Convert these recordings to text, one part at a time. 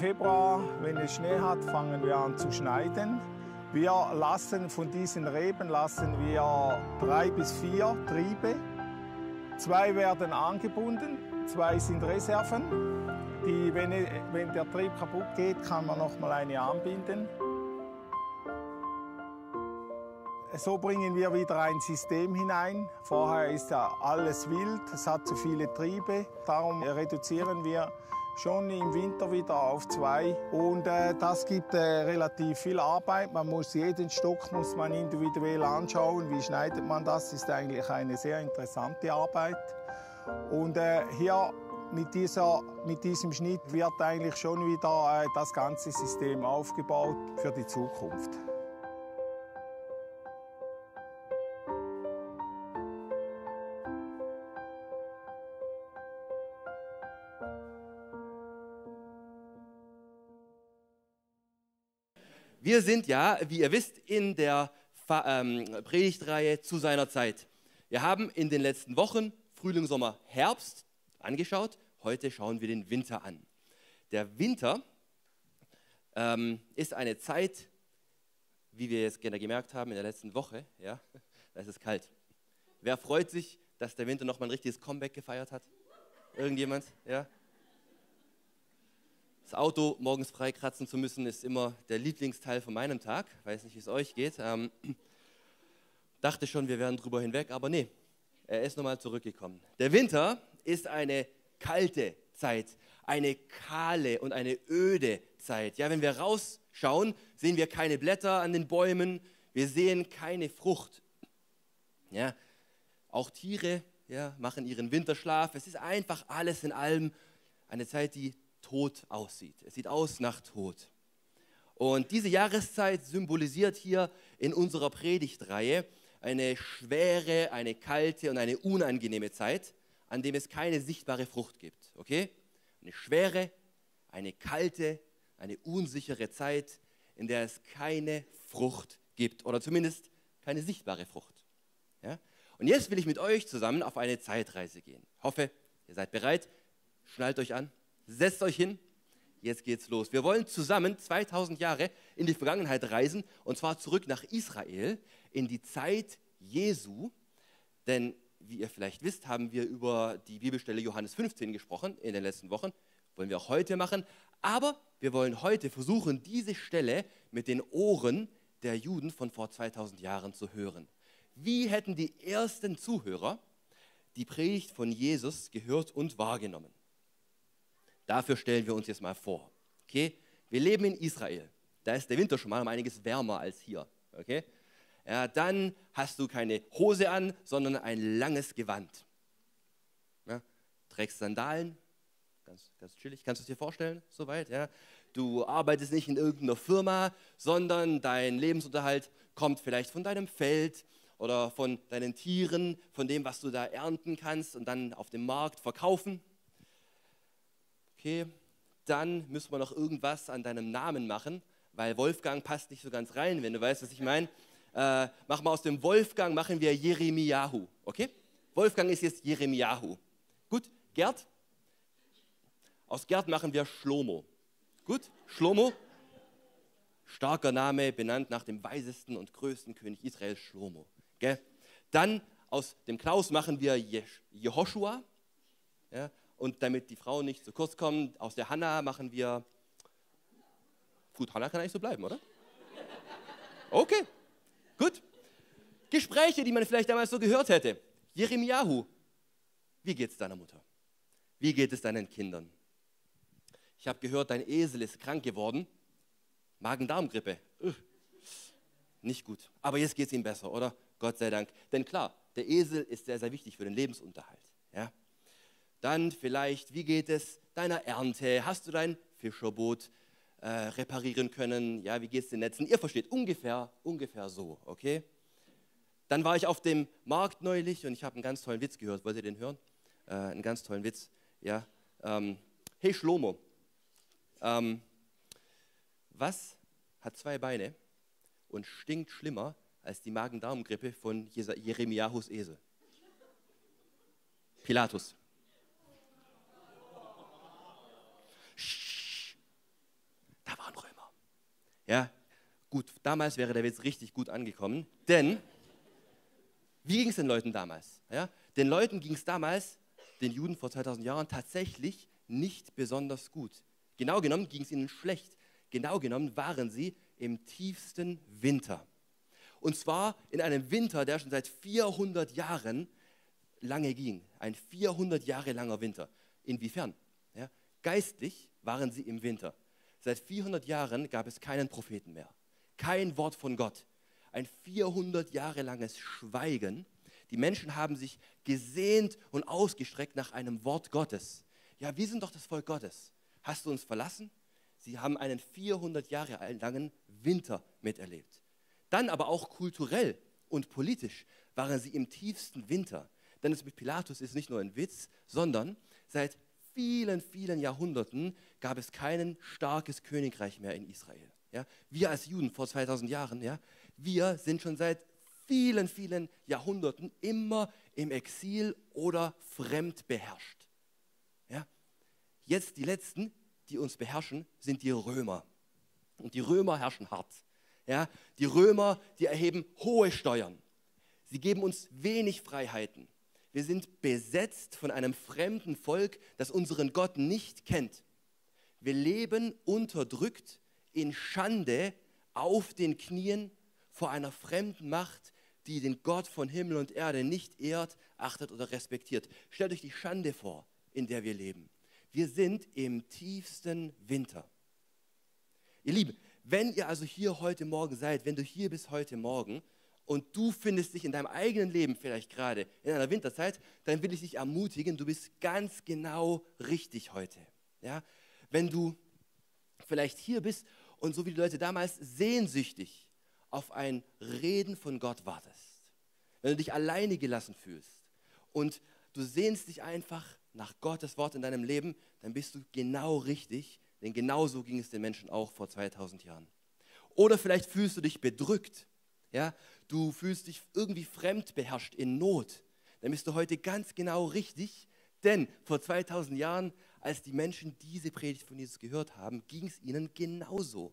Februar, wenn es Schnee hat, fangen wir an zu schneiden. Wir lassen von diesen Reben lassen wir drei bis vier Triebe. Zwei werden angebunden, zwei sind Reserven. Die, wenn, wenn der Trieb kaputt geht, kann man noch mal eine anbinden. So bringen wir wieder ein System hinein. Vorher ist ja alles wild, es hat zu viele Triebe. Darum reduzieren wir schon im Winter wieder auf zwei. Und äh, das gibt äh, relativ viel Arbeit. Man muss jeden Stock muss man individuell anschauen. Wie schneidet man das? Ist eigentlich eine sehr interessante Arbeit. Und äh, hier mit, dieser, mit diesem Schnitt wird eigentlich schon wieder äh, das ganze System aufgebaut für die Zukunft. Wir sind ja, wie ihr wisst, in der ähm, Predigtreihe zu seiner Zeit. Wir haben in den letzten Wochen Frühling, Sommer, Herbst angeschaut. Heute schauen wir den Winter an. Der Winter ähm, ist eine Zeit, wie wir jetzt gerne gemerkt haben in der letzten Woche, ja, da ist es kalt. Wer freut sich, dass der Winter nochmal ein richtiges Comeback gefeiert hat? Irgendjemand? Ja? Das Auto morgens freikratzen zu müssen, ist immer der Lieblingsteil von meinem Tag. Weiß nicht, wie es euch geht. Ähm, dachte schon, wir wären drüber hinweg, aber nee, er ist nochmal zurückgekommen. Der Winter ist eine kalte Zeit, eine kahle und eine öde Zeit. Ja, wenn wir rausschauen, sehen wir keine Blätter an den Bäumen, wir sehen keine Frucht. Ja, auch Tiere ja, machen ihren Winterschlaf. Es ist einfach alles in allem eine Zeit, die tot aussieht. Es sieht aus nach Tod. Und diese Jahreszeit symbolisiert hier in unserer Predigtreihe eine schwere, eine kalte und eine unangenehme Zeit, an dem es keine sichtbare Frucht gibt. Okay? Eine schwere, eine kalte, eine unsichere Zeit, in der es keine Frucht gibt oder zumindest keine sichtbare Frucht. Ja? Und jetzt will ich mit euch zusammen auf eine Zeitreise gehen. Hoffe, ihr seid bereit. Schnallt euch an. Setzt euch hin, jetzt geht's los. Wir wollen zusammen 2000 Jahre in die Vergangenheit reisen und zwar zurück nach Israel in die Zeit Jesu. Denn wie ihr vielleicht wisst, haben wir über die Bibelstelle Johannes 15 gesprochen in den letzten Wochen. Wollen wir auch heute machen. Aber wir wollen heute versuchen, diese Stelle mit den Ohren der Juden von vor 2000 Jahren zu hören. Wie hätten die ersten Zuhörer die Predigt von Jesus gehört und wahrgenommen? Dafür stellen wir uns jetzt mal vor. Okay? Wir leben in Israel. Da ist der Winter schon mal um einiges wärmer als hier. Okay? Ja, dann hast du keine Hose an, sondern ein langes Gewand. Ja? Trägst Sandalen, ganz, ganz chillig, kannst du es dir vorstellen, soweit? Ja? Du arbeitest nicht in irgendeiner Firma, sondern dein Lebensunterhalt kommt vielleicht von deinem Feld oder von deinen Tieren, von dem, was du da ernten kannst und dann auf dem Markt verkaufen okay, dann müssen wir noch irgendwas an deinem Namen machen, weil Wolfgang passt nicht so ganz rein, wenn du weißt, was ich meine. Äh, machen wir aus dem Wolfgang, machen wir Jeremiahu, okay? Wolfgang ist jetzt Jeremiahu. Gut, Gerd? Aus Gerd machen wir Schlomo. Gut, Schlomo? Starker Name, benannt nach dem weisesten und größten König Israels, Schlomo. Gell? Dann aus dem Klaus machen wir Jehoshua. Ja, und damit die Frauen nicht zu kurz kommen, aus der Hanna machen wir. Gut, Hanna kann eigentlich so bleiben, oder? Okay, gut. Gespräche, die man vielleicht damals so gehört hätte. Jeremiahu, wie geht es deiner Mutter? Wie geht es deinen Kindern? Ich habe gehört, dein Esel ist krank geworden. Magen-Darm-Grippe. Nicht gut. Aber jetzt geht es ihm besser, oder? Gott sei Dank. Denn klar, der Esel ist sehr, sehr wichtig für den Lebensunterhalt. Ja? Dann vielleicht, wie geht es deiner Ernte? Hast du dein Fischerboot äh, reparieren können? Ja, wie geht es den Netzen? Ihr versteht ungefähr, ungefähr so, okay? Dann war ich auf dem Markt neulich und ich habe einen ganz tollen Witz gehört. Wollt ihr den hören? Äh, einen ganz tollen Witz. Ja. Ähm, hey Schlomo, ähm, was hat zwei Beine und stinkt schlimmer als die Magen-Darm-Grippe von Jeremiahus Esel? Pilatus. Ja, gut, damals wäre der Witz richtig gut angekommen, denn wie ging es den Leuten damals? Ja, den Leuten ging es damals, den Juden vor 2000 Jahren, tatsächlich nicht besonders gut. Genau genommen ging es ihnen schlecht. Genau genommen waren sie im tiefsten Winter. Und zwar in einem Winter, der schon seit 400 Jahren lange ging. Ein 400 Jahre langer Winter. Inwiefern? Ja, geistlich waren sie im Winter. Seit 400 Jahren gab es keinen Propheten mehr. Kein Wort von Gott. Ein 400 Jahre langes Schweigen. Die Menschen haben sich gesehnt und ausgestreckt nach einem Wort Gottes. Ja, wir sind doch das Volk Gottes. Hast du uns verlassen? Sie haben einen 400 Jahre langen Winter miterlebt. Dann aber auch kulturell und politisch waren sie im tiefsten Winter. Denn es mit Pilatus ist nicht nur ein Witz, sondern seit vielen, vielen Jahrhunderten gab es kein starkes Königreich mehr in Israel. Ja? Wir als Juden vor 2000 Jahren, ja, wir sind schon seit vielen, vielen Jahrhunderten immer im Exil oder fremd beherrscht. Ja? Jetzt die letzten, die uns beherrschen, sind die Römer. Und die Römer herrschen hart. Ja? Die Römer, die erheben hohe Steuern. Sie geben uns wenig Freiheiten. Wir sind besetzt von einem fremden Volk, das unseren Gott nicht kennt. Wir leben unterdrückt, in Schande, auf den Knien vor einer fremden Macht, die den Gott von Himmel und Erde nicht ehrt, achtet oder respektiert. Stellt euch die Schande vor, in der wir leben. Wir sind im tiefsten Winter. Ihr Lieben, wenn ihr also hier heute Morgen seid, wenn du hier bist heute Morgen und du findest dich in deinem eigenen Leben vielleicht gerade in einer Winterzeit, dann will ich dich ermutigen, du bist ganz genau richtig heute. Ja? Wenn du vielleicht hier bist und so wie die Leute damals sehnsüchtig auf ein Reden von Gott wartest, wenn du dich alleine gelassen fühlst und du sehnst dich einfach nach Gottes Wort in deinem Leben, dann bist du genau richtig, denn genau so ging es den Menschen auch vor 2000 Jahren. Oder vielleicht fühlst du dich bedrückt, ja, du fühlst dich irgendwie fremd beherrscht in Not, dann bist du heute ganz genau richtig, denn vor 2000 Jahren, als die Menschen diese Predigt von Jesus gehört haben, ging es ihnen genauso.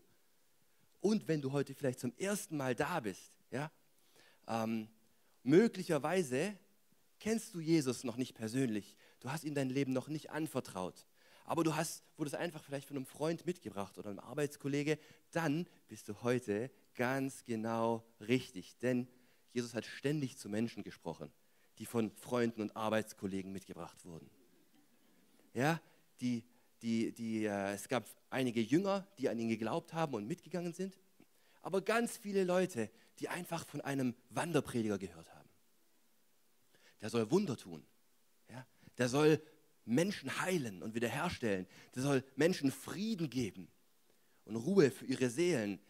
Und wenn du heute vielleicht zum ersten Mal da bist, ja, ähm, möglicherweise kennst du Jesus noch nicht persönlich, du hast ihm dein Leben noch nicht anvertraut, aber du hast, wurdest einfach vielleicht von einem Freund mitgebracht oder einem Arbeitskollege, dann bist du heute ganz genau richtig. Denn Jesus hat ständig zu Menschen gesprochen, die von Freunden und Arbeitskollegen mitgebracht wurden. Ja, die, die, die, äh, es gab einige Jünger, die an ihn geglaubt haben und mitgegangen sind, aber ganz viele Leute, die einfach von einem Wanderprediger gehört haben. Der soll Wunder tun. Ja? Der soll Menschen heilen und wiederherstellen. Der soll Menschen Frieden geben und Ruhe für ihre Seelen.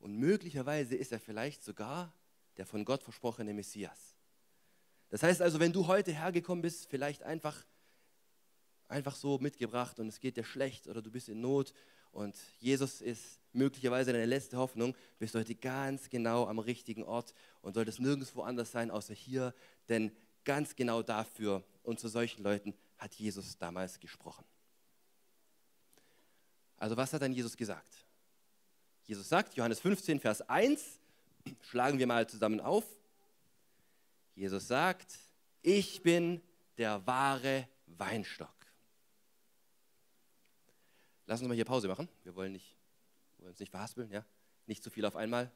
Und möglicherweise ist er vielleicht sogar der von Gott versprochene Messias. Das heißt also, wenn du heute hergekommen bist, vielleicht einfach, einfach so mitgebracht und es geht dir schlecht oder du bist in Not und Jesus ist möglicherweise deine letzte Hoffnung, bist du heute ganz genau am richtigen Ort und solltest nirgendwo anders sein, außer hier, denn ganz genau dafür und zu solchen Leuten hat Jesus damals gesprochen. Also was hat dann Jesus gesagt? Jesus sagt, Johannes 15, Vers 1, schlagen wir mal zusammen auf. Jesus sagt, ich bin der wahre Weinstock. Lass uns mal hier Pause machen. Wir wollen, nicht, wollen uns nicht verhaspeln, ja? nicht zu viel auf einmal.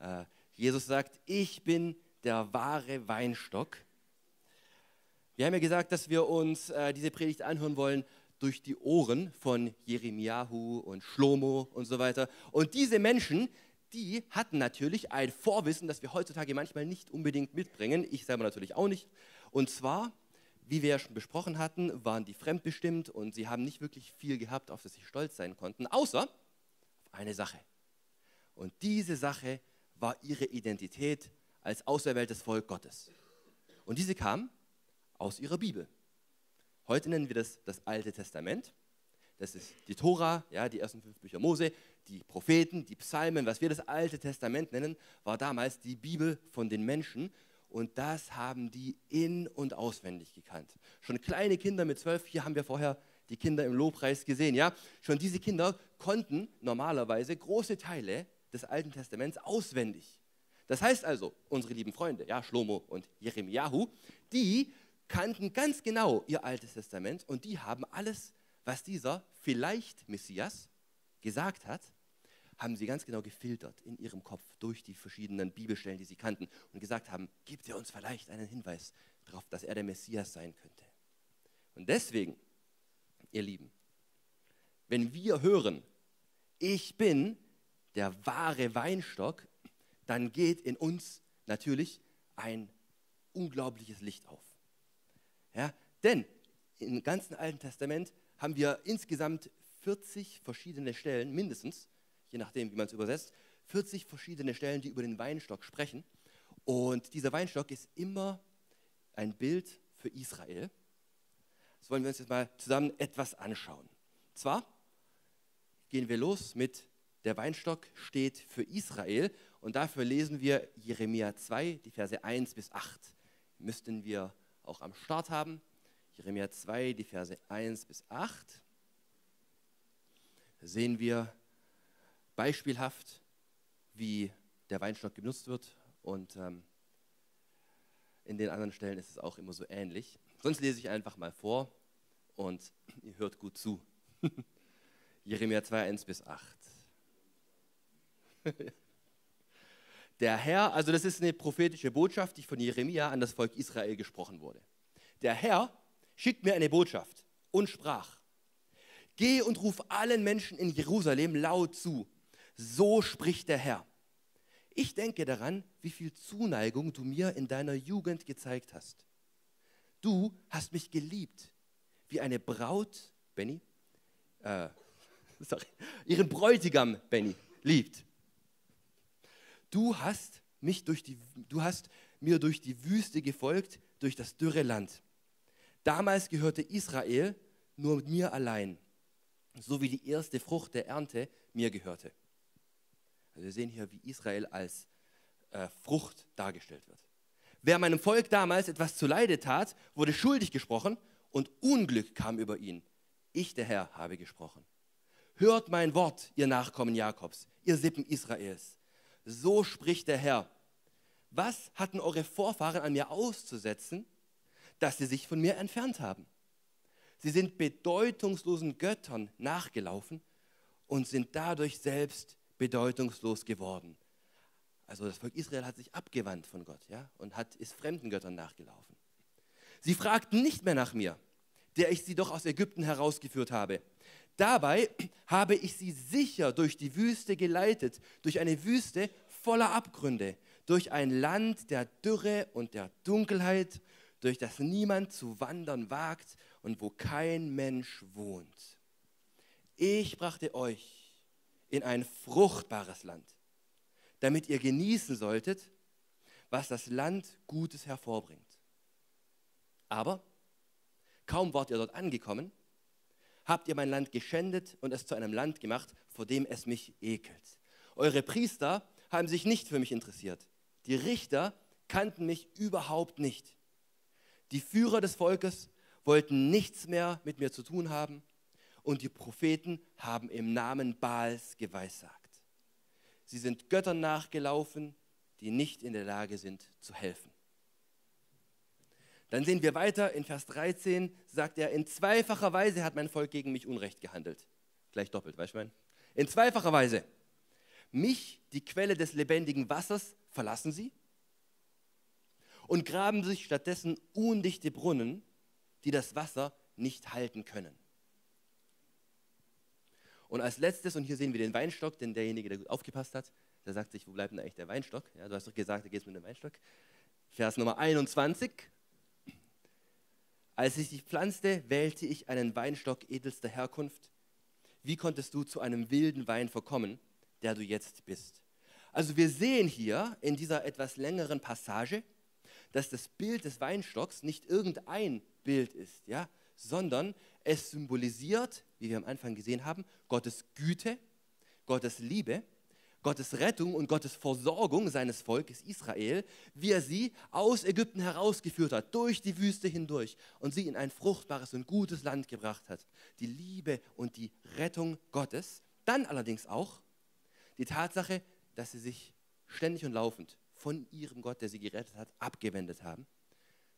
Äh, Jesus sagt, ich bin der wahre Weinstock. Wir haben ja gesagt, dass wir uns äh, diese Predigt anhören wollen durch die Ohren von Jeremiahu und Schlomo und so weiter. Und diese Menschen, die hatten natürlich ein Vorwissen, das wir heutzutage manchmal nicht unbedingt mitbringen. Ich selber natürlich auch nicht. Und zwar, wie wir ja schon besprochen hatten, waren die fremdbestimmt und sie haben nicht wirklich viel gehabt, auf das sie stolz sein konnten, außer auf eine Sache. Und diese Sache war ihre Identität als auserwähltes Volk Gottes. Und diese kam aus ihrer Bibel. Heute nennen wir das das Alte Testament. Das ist die Tora, ja, die ersten fünf Bücher Mose, die Propheten, die Psalmen. Was wir das Alte Testament nennen, war damals die Bibel von den Menschen. Und das haben die in- und auswendig gekannt. Schon kleine Kinder mit zwölf, hier haben wir vorher die Kinder im Lobpreis gesehen. Ja, schon diese Kinder konnten normalerweise große Teile des Alten Testaments auswendig. Das heißt also, unsere lieben Freunde, ja, Shlomo und Jeremiahu, die kannten ganz genau ihr Altes Testament und die haben alles, was dieser vielleicht Messias gesagt hat, haben sie ganz genau gefiltert in ihrem Kopf durch die verschiedenen Bibelstellen, die sie kannten und gesagt haben, gibt er uns vielleicht einen Hinweis darauf, dass er der Messias sein könnte. Und deswegen, ihr Lieben, wenn wir hören, ich bin der wahre Weinstock, dann geht in uns natürlich ein unglaubliches Licht auf. Ja, denn im ganzen Alten Testament haben wir insgesamt 40 verschiedene Stellen, mindestens, je nachdem, wie man es übersetzt, 40 verschiedene Stellen, die über den Weinstock sprechen. Und dieser Weinstock ist immer ein Bild für Israel. Das wollen wir uns jetzt mal zusammen etwas anschauen. Zwar gehen wir los mit der Weinstock steht für Israel und dafür lesen wir Jeremia 2, die Verse 1 bis 8. Müssten wir auch am Start haben. Jeremia 2, die Verse 1 bis 8. Da sehen wir beispielhaft, wie der Weinstock genutzt wird und ähm, in den anderen Stellen ist es auch immer so ähnlich. Sonst lese ich einfach mal vor und ihr hört gut zu. Jeremia 2, 1 bis 8. Der Herr, also das ist eine prophetische Botschaft, die von Jeremia an das Volk Israel gesprochen wurde. Der Herr schickt mir eine Botschaft und sprach, Geh und ruf allen Menschen in Jerusalem laut zu. So spricht der Herr. Ich denke daran, wie viel Zuneigung du mir in deiner Jugend gezeigt hast. Du hast mich geliebt, wie eine Braut, Benny, äh, sorry, ihren Bräutigam, Benny, liebt. Du hast, mich durch die, du hast mir durch die Wüste gefolgt, durch das dürre Land. Damals gehörte Israel nur mir allein, so wie die erste Frucht der Ernte mir gehörte. Also wir sehen hier, wie Israel als äh, Frucht dargestellt wird. Wer meinem Volk damals etwas zuleide tat, wurde schuldig gesprochen und Unglück kam über ihn. Ich, der Herr, habe gesprochen. Hört mein Wort, ihr Nachkommen Jakobs, ihr Sippen Israels. So spricht der Herr. Was hatten eure Vorfahren an mir auszusetzen, dass sie sich von mir entfernt haben? Sie sind bedeutungslosen Göttern nachgelaufen und sind dadurch selbst bedeutungslos geworden. Also das Volk Israel hat sich abgewandt von Gott ja, und hat, ist fremden Göttern nachgelaufen. Sie fragten nicht mehr nach mir, der ich sie doch aus Ägypten herausgeführt habe. Dabei habe ich sie sicher durch die Wüste geleitet, durch eine Wüste voller Abgründe, durch ein Land der Dürre und der Dunkelheit, durch das niemand zu wandern wagt und wo kein Mensch wohnt. Ich brachte euch in ein fruchtbares Land, damit ihr genießen solltet, was das Land Gutes hervorbringt. Aber kaum wart ihr dort angekommen, habt ihr mein Land geschändet und es zu einem Land gemacht, vor dem es mich ekelt. Eure Priester haben sich nicht für mich interessiert. Die Richter kannten mich überhaupt nicht. Die Führer des Volkes wollten nichts mehr mit mir zu tun haben und die Propheten haben im Namen Baals geweissagt. Sie sind Göttern nachgelaufen, die nicht in der Lage sind zu helfen. Dann sehen wir weiter in Vers 13, sagt er, in zweifacher Weise hat mein Volk gegen mich Unrecht gehandelt. Gleich doppelt, weißt du, mein? In zweifacher Weise. Mich, die Quelle des lebendigen Wassers, verlassen sie und graben sich stattdessen undichte Brunnen, die das Wasser nicht halten können. Und als letztes, und hier sehen wir den Weinstock, denn derjenige, der gut aufgepasst hat, der sagt sich, wo bleibt denn eigentlich der Weinstock? Ja, du hast doch gesagt, du gehst mit dem Weinstock. Vers Nummer 21. Als ich dich pflanzte, wählte ich einen Weinstock edelster Herkunft. Wie konntest du zu einem wilden Wein verkommen, der du jetzt bist? Also wir sehen hier in dieser etwas längeren Passage, dass das Bild des Weinstocks nicht irgendein Bild ist, ja, sondern es symbolisiert, wie wir am Anfang gesehen haben, Gottes Güte, Gottes Liebe, Gottes Rettung und Gottes Versorgung seines Volkes Israel, wie er sie aus Ägypten herausgeführt hat, durch die Wüste hindurch und sie in ein fruchtbares und gutes Land gebracht hat. Die Liebe und die Rettung Gottes. Dann allerdings auch die Tatsache, dass sie sich ständig und laufend von ihrem Gott, der sie gerettet hat, abgewendet haben,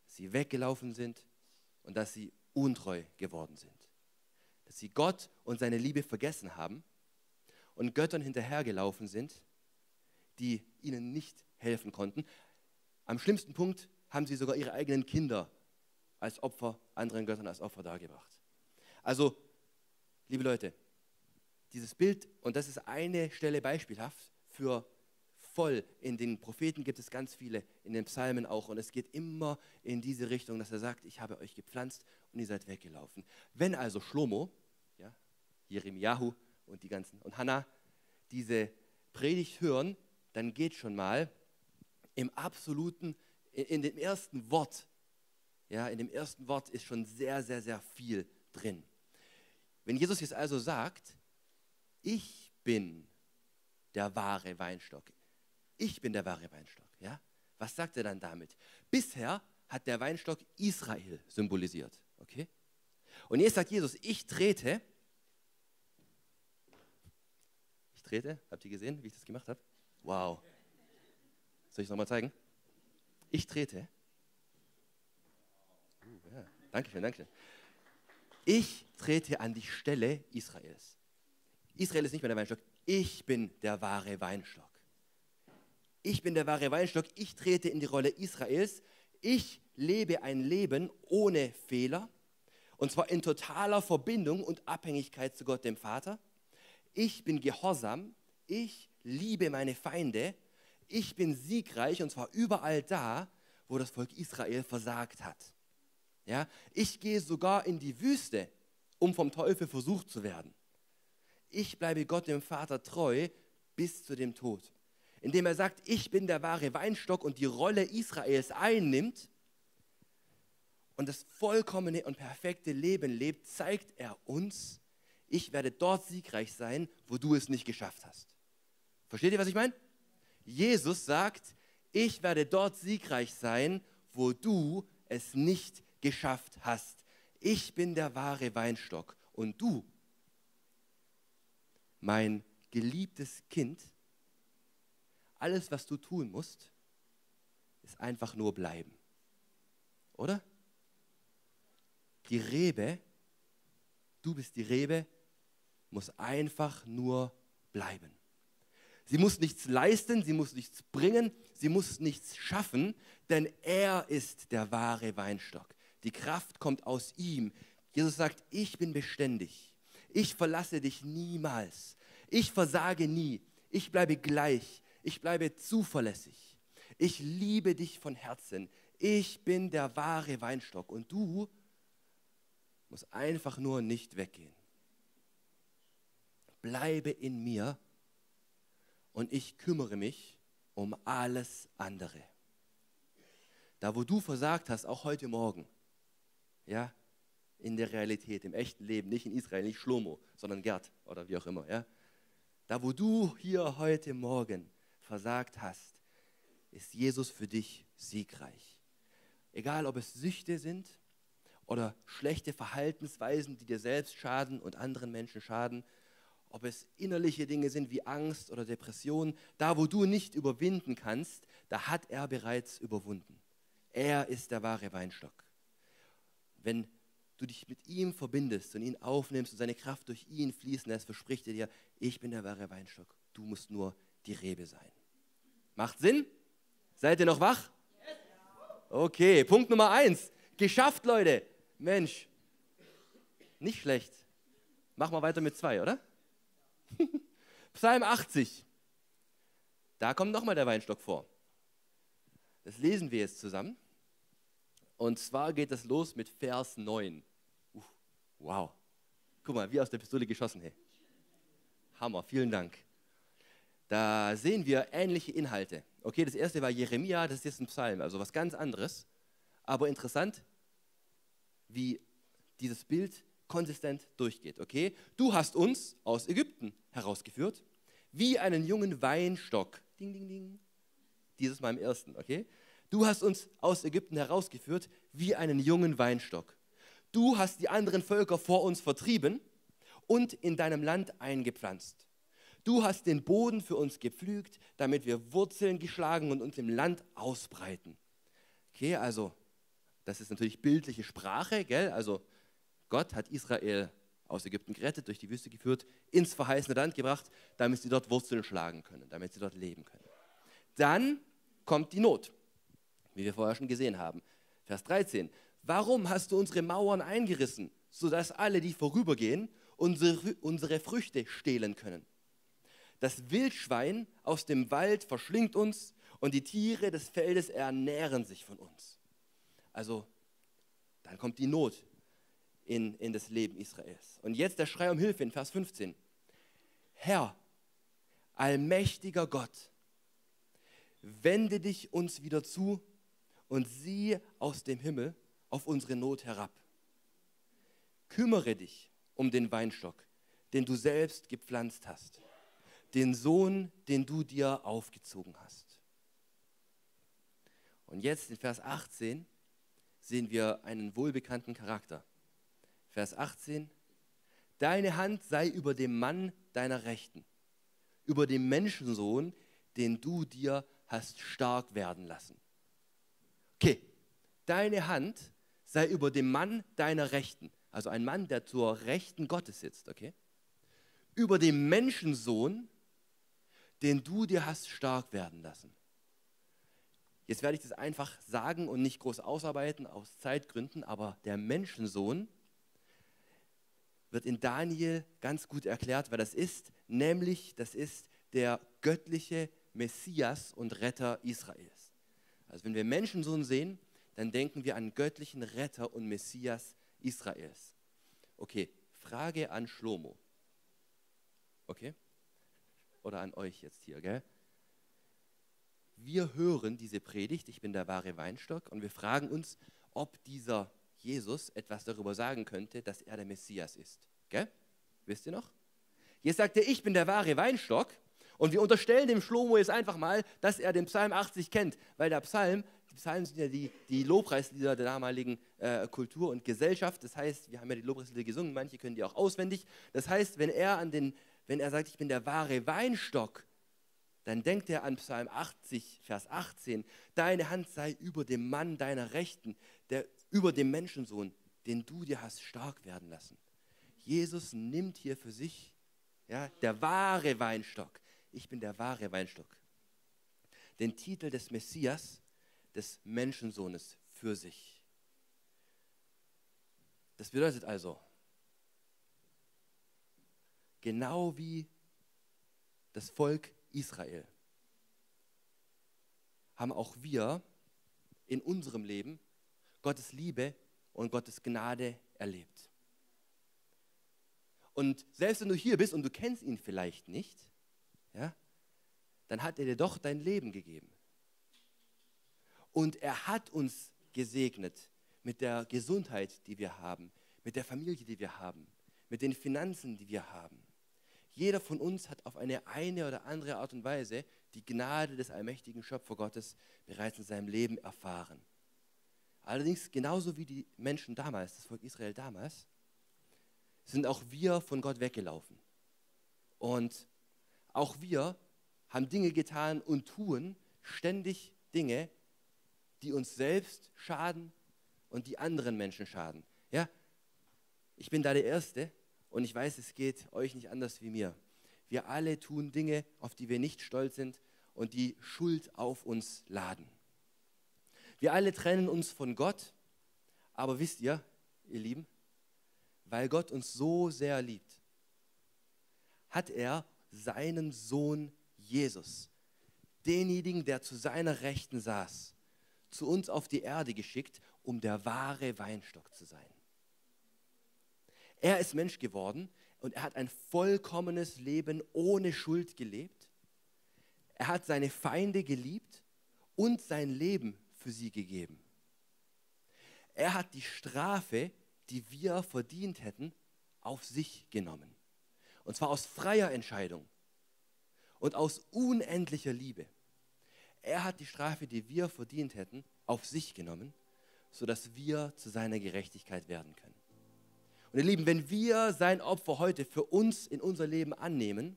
sie weggelaufen sind und dass sie untreu geworden sind. Dass sie Gott und seine Liebe vergessen haben und Göttern hinterhergelaufen sind, die ihnen nicht helfen konnten. Am schlimmsten Punkt haben sie sogar ihre eigenen Kinder als Opfer, anderen Göttern als Opfer dargebracht. Also, liebe Leute, dieses Bild, und das ist eine Stelle beispielhaft für voll. In den Propheten gibt es ganz viele, in den Psalmen auch. Und es geht immer in diese Richtung, dass er sagt, ich habe euch gepflanzt und ihr seid weggelaufen. Wenn also Schlomo, ja, Jeremiahu und die ganzen und Hannah diese Predigt hören, dann geht schon mal im absoluten, in, dem ersten Wort, ja, in dem ersten Wort ist schon sehr, sehr, sehr viel drin. Wenn Jesus jetzt also sagt, ich bin der wahre Weinstock, ich bin der wahre Weinstock, ja, was sagt er dann damit? Bisher hat der Weinstock Israel symbolisiert, okay? Und jetzt sagt Jesus, ich trete trete. Habt ihr gesehen, wie ich das gemacht habe? Wow. Soll ich es nochmal zeigen? Ich trete. Uh, ja. Dankeschön, Dankeschön. Ich trete an die Stelle Israels. Israel ist nicht mehr der Weinstock. Ich bin der wahre Weinstock. Ich bin der wahre Weinstock. Ich trete in die Rolle Israels. Ich lebe ein Leben ohne Fehler. Und zwar in totaler Verbindung und Abhängigkeit zu Gott, dem Vater ich bin gehorsam, ich liebe meine Feinde, ich bin siegreich und zwar überall da, wo das Volk Israel versagt hat. Ja, ich gehe sogar in die Wüste, um vom Teufel versucht zu werden. Ich bleibe Gott dem Vater treu bis zu dem Tod. Indem er sagt, ich bin der wahre Weinstock und die Rolle Israels einnimmt und das vollkommene und perfekte Leben lebt, zeigt er uns, ich werde dort siegreich sein, wo du es nicht geschafft hast. Versteht ihr, was ich meine? Jesus sagt, ich werde dort siegreich sein, wo du es nicht geschafft hast. Ich bin der wahre Weinstock und du, mein geliebtes Kind, alles, was du tun musst, ist einfach nur bleiben. Oder? Die Rebe, du bist die Rebe, muss einfach nur bleiben. Sie muss nichts leisten, sie muss nichts bringen, sie muss nichts schaffen, denn er ist der wahre Weinstock. Die Kraft kommt aus ihm. Jesus sagt, ich bin beständig. Ich verlasse dich niemals. Ich versage nie. Ich bleibe gleich. Ich bleibe zuverlässig. Ich liebe dich von Herzen. Ich bin der wahre Weinstock und du musst einfach nur nicht weggehen bleibe in mir und ich kümmere mich um alles andere. Da, wo du versagt hast, auch heute Morgen, ja, in der Realität, im echten Leben, nicht in Israel, nicht Schlomo, sondern Gerd oder wie auch immer, ja. Da, wo du hier heute Morgen versagt hast, ist Jesus für dich siegreich. Egal, ob es Süchte sind oder schlechte Verhaltensweisen, die dir selbst schaden und anderen Menschen schaden, ob es innerliche Dinge sind wie Angst oder Depression, da wo du nicht überwinden kannst, da hat er bereits überwunden. Er ist der wahre Weinstock. Wenn du dich mit ihm verbindest und ihn aufnimmst und seine Kraft durch ihn fließen lässt, verspricht er dir, ich bin der wahre Weinstock. Du musst nur die Rebe sein. Macht Sinn? Seid ihr noch wach? Okay, Punkt Nummer eins. Geschafft, Leute. Mensch, nicht schlecht. Machen wir weiter mit zwei, oder? Psalm 80. Da kommt nochmal der Weinstock vor. Das lesen wir jetzt zusammen. Und zwar geht es los mit Vers 9. Uh, wow. Guck mal, wie aus der Pistole geschossen. Hey. Hammer, vielen Dank. Da sehen wir ähnliche Inhalte. Okay, das erste war Jeremia, das ist jetzt ein Psalm, also was ganz anderes. Aber interessant, wie dieses Bild konsistent durchgeht. Okay, du hast uns aus Ägypten herausgeführt. wie einen jungen Weinstock. Ding, ding, ding. Dieses Mal im ersten, okay? Du hast uns aus Ägypten herausgeführt wie einen jungen Weinstock. Du hast die anderen Völker vor uns vertrieben und in deinem Land eingepflanzt. Du hast den Boden für uns gepflügt, damit wir Wurzeln geschlagen und uns im Land ausbreiten. Okay, also das ist natürlich bildliche Sprache, gell? Also Gott hat Israel aus Ägypten gerettet, durch die Wüste geführt, ins verheißene Land gebracht, damit sie dort Wurzeln schlagen können, damit sie dort leben können. Dann kommt die Not, wie wir vorher schon gesehen haben. Vers 13. Warum hast du unsere Mauern eingerissen, sodass alle, die vorübergehen, unsere, Früchte stehlen können? Das Wildschwein aus dem Wald verschlingt uns und die Tiere des Feldes ernähren sich von uns. Also, dann kommt die Not, in, in das Leben Israels. Und jetzt der Schrei um Hilfe in Vers 15. Herr, allmächtiger Gott, wende dich uns wieder zu und sieh aus dem Himmel auf unsere Not herab. Kümmere dich um den Weinstock, den du selbst gepflanzt hast, den Sohn, den du dir aufgezogen hast. Und jetzt in Vers 18 sehen wir einen wohlbekannten Charakter. Vers 18. Deine Hand sei über dem Mann deiner Rechten, über dem Menschensohn, den du dir hast stark werden lassen. Okay, deine Hand sei über dem Mann deiner Rechten, also ein Mann, der zur Rechten Gottes sitzt, okay? Über dem Menschensohn, den du dir hast stark werden lassen. Jetzt werde ich das einfach sagen und nicht groß ausarbeiten aus Zeitgründen, aber der Menschensohn wird in Daniel ganz gut erklärt, wer das ist, nämlich das ist der göttliche Messias und Retter Israels. Also wenn wir Menschensohn sehen, dann denken wir an göttlichen Retter und Messias Israels. Okay, Frage an Schlomo. Okay? Oder an euch jetzt hier, gell? Wir hören diese Predigt, ich bin der wahre Weinstock, und wir fragen uns, ob dieser Jesus etwas darüber sagen könnte, dass er der Messias ist. Gell? Wisst ihr noch? Jetzt sagt er, ich bin der wahre Weinstock. Und wir unterstellen dem Schlomo jetzt einfach mal, dass er den Psalm 80 kennt, weil der Psalm, die Psalmen sind ja die, die Lobpreislieder der damaligen äh, Kultur und Gesellschaft. Das heißt, wir haben ja die Lobpreislieder gesungen, manche können die auch auswendig. Das heißt, wenn er, an den, wenn er sagt, ich bin der wahre Weinstock, dann denkt er an Psalm 80, Vers 18, deine Hand sei über dem Mann deiner Rechten, der über dem Menschensohn, den du dir hast stark werden lassen. Jesus nimmt hier für sich ja, der wahre Weinstock. Ich bin der wahre Weinstock. Den Titel des Messias, des Menschensohnes für sich. Das bedeutet also, genau wie das Volk Israel haben auch wir in unserem Leben Gottes Liebe und Gottes Gnade erlebt. Und selbst wenn du hier bist und du kennst ihn vielleicht nicht, ja, dann hat er dir doch dein Leben gegeben. Und er hat uns gesegnet mit der Gesundheit, die wir haben, mit der Familie, die wir haben, mit den Finanzen, die wir haben. Jeder von uns hat auf eine eine oder andere Art und Weise die Gnade des allmächtigen Schöpfergottes bereits in seinem Leben erfahren. Allerdings genauso wie die Menschen damals, das Volk Israel damals, sind auch wir von Gott weggelaufen. Und auch wir haben Dinge getan und tun ständig Dinge, die uns selbst schaden und die anderen Menschen schaden. Ja, ich bin da der Erste und ich weiß, es geht euch nicht anders wie mir. Wir alle tun Dinge, auf die wir nicht stolz sind und die Schuld auf uns laden. Wir alle trennen uns von Gott, aber wisst ihr, ihr Lieben, weil Gott uns so sehr liebt, hat er seinen Sohn Jesus, denjenigen, der zu seiner Rechten saß, zu uns auf die Erde geschickt, um der wahre Weinstock zu sein. Er ist Mensch geworden und er hat ein vollkommenes Leben ohne Schuld gelebt. Er hat seine Feinde geliebt und sein Leben für sie gegeben. Er hat die Strafe, die wir verdient hätten, auf sich genommen. Und zwar aus freier Entscheidung. und aus unendlicher Liebe. Er hat die Strafe, die wir verdient hätten, auf sich genommen, sodass wir zu seiner Gerechtigkeit werden können. Und ihr Lieben, wenn wir sein Opfer heute für uns in unser Leben annehmen,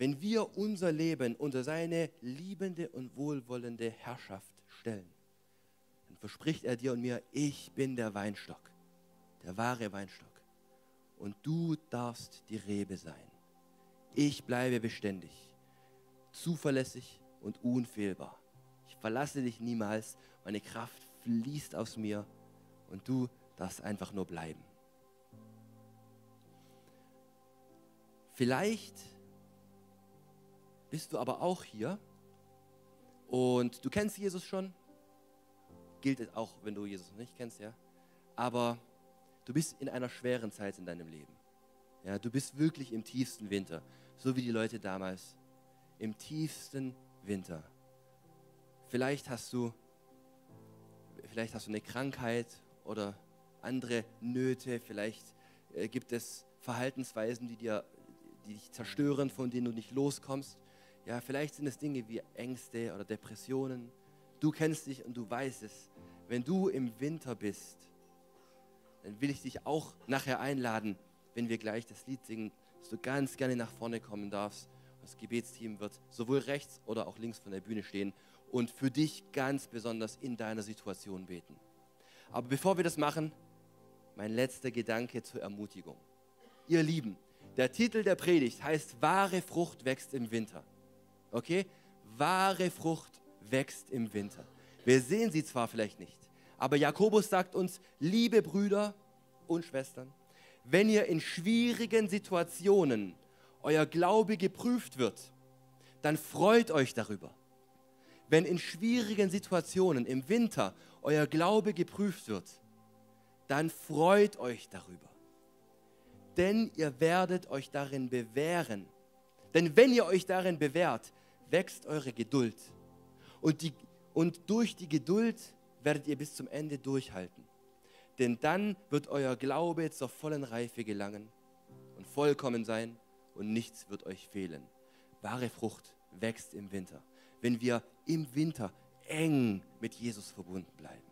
wenn wir unser Leben unter seine liebende und wohlwollende Herrschaft stellen, dann verspricht er dir und mir, ich bin der Weinstock, der wahre Weinstock. Und du darfst die Rebe sein. Ich bleibe beständig, zuverlässig und unfehlbar. Ich verlasse dich niemals, meine Kraft fließt aus mir und du darfst einfach nur bleiben. Vielleicht bist du aber auch hier und du kennst Jesus schon. Gilt es auch, wenn du Jesus nicht kennst, ja. Aber du bist in einer schweren Zeit in deinem Leben. Ja, du bist wirklich im tiefsten Winter, so wie die Leute damals. Im tiefsten Winter. Vielleicht hast du, vielleicht hast du eine Krankheit oder andere Nöte. Vielleicht äh, gibt es Verhaltensweisen, die, dir, die dich zerstören, von denen du nicht loskommst. Ja, vielleicht sind es Dinge wie Ängste oder Depressionen. Du kennst dich und du weißt es. Wenn du im Winter bist, dann will ich dich auch nachher einladen, wenn wir gleich das Lied singen, dass du ganz gerne nach vorne kommen darfst. Das Gebetsteam wird sowohl rechts oder auch links von der Bühne stehen und für dich ganz besonders in deiner Situation beten. Aber bevor wir das machen, mein letzter Gedanke zur Ermutigung. Ihr Lieben, der Titel der Predigt heißt Wahre Frucht wächst im Winter. Okay? Wahre Frucht wächst im Winter. Wir sehen sie zwar vielleicht nicht, aber Jakobus sagt uns, liebe Brüder und Schwestern, wenn ihr in schwierigen Situationen euer Glaube geprüft wird, dann freut euch darüber. Wenn in schwierigen Situationen im Winter euer Glaube geprüft wird, dann freut euch darüber. Denn ihr werdet euch darin bewähren. Denn wenn ihr euch darin bewährt, wächst eure Geduld. Und, die, und durch die Geduld werdet ihr bis zum Ende durchhalten. Denn dann wird euer Glaube zur vollen Reife gelangen und vollkommen sein und nichts wird euch fehlen. Wahre Frucht wächst im Winter. Wenn wir im Winter eng mit Jesus verbunden bleiben.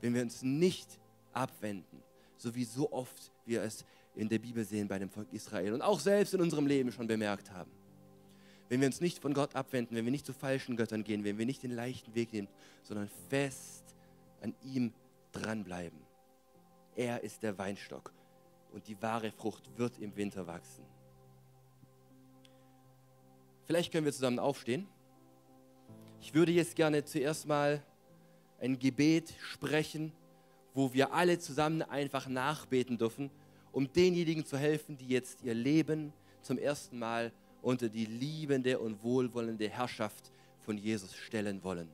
Wenn wir uns nicht abwenden, so wie so oft wir es in der Bibel sehen bei dem Volk Israel und auch selbst in unserem Leben schon bemerkt haben. Wenn wir uns nicht von Gott abwenden, wenn wir nicht zu falschen Göttern gehen, wenn wir nicht den leichten Weg nehmen, sondern fest an ihm dranbleiben. Er ist der Weinstock und die wahre Frucht wird im Winter wachsen. Vielleicht können wir zusammen aufstehen. Ich würde jetzt gerne zuerst mal ein Gebet sprechen, wo wir alle zusammen einfach nachbeten dürfen, um denjenigen zu helfen, die jetzt ihr Leben zum ersten Mal unter die liebende und wohlwollende Herrschaft von Jesus stellen wollen.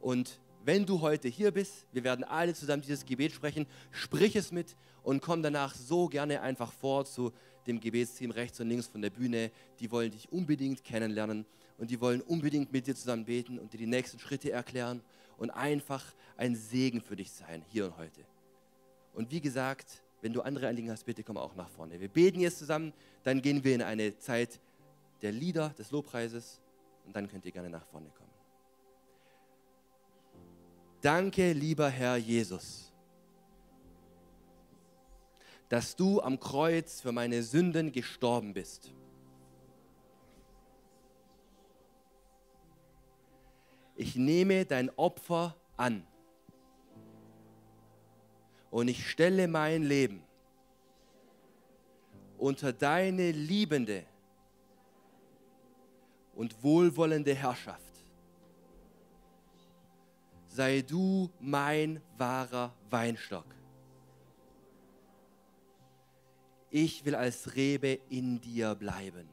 Und wenn du heute hier bist, wir werden alle zusammen dieses Gebet sprechen, sprich es mit und komm danach so gerne einfach vor zu dem Gebetsteam rechts und links von der Bühne. Die wollen dich unbedingt kennenlernen und die wollen unbedingt mit dir zusammen beten und dir die nächsten Schritte erklären und einfach ein Segen für dich sein, hier und heute. Und wie gesagt, wenn du andere Anliegen hast, bitte komm auch nach vorne. Wir beten jetzt zusammen, dann gehen wir in eine Zeit der Lieder, des Lobpreises und dann könnt ihr gerne nach vorne kommen. Danke, lieber Herr Jesus, dass du am Kreuz für meine Sünden gestorben bist. Ich nehme dein Opfer an und ich stelle mein Leben unter deine liebende und wohlwollende Herrschaft. Sei du mein wahrer Weinstock. Ich will als Rebe in dir bleiben.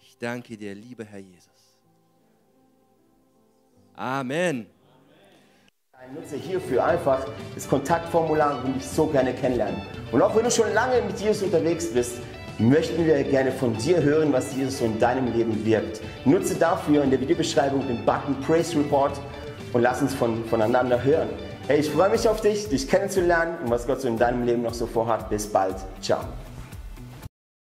Ich danke dir, lieber Herr Jesus. Amen. Ich nutze hierfür einfach das Kontaktformular und dich so gerne kennenlernen. Und auch wenn du schon lange mit Jesus unterwegs bist, möchten wir gerne von dir hören, was Jesus so in deinem Leben wirkt. Nutze dafür in der Videobeschreibung den Button Praise Report und lass uns von, voneinander hören. Hey, ich freue mich auf dich, dich kennenzulernen und was Gott so in deinem Leben noch so vorhat. Bis bald. Ciao.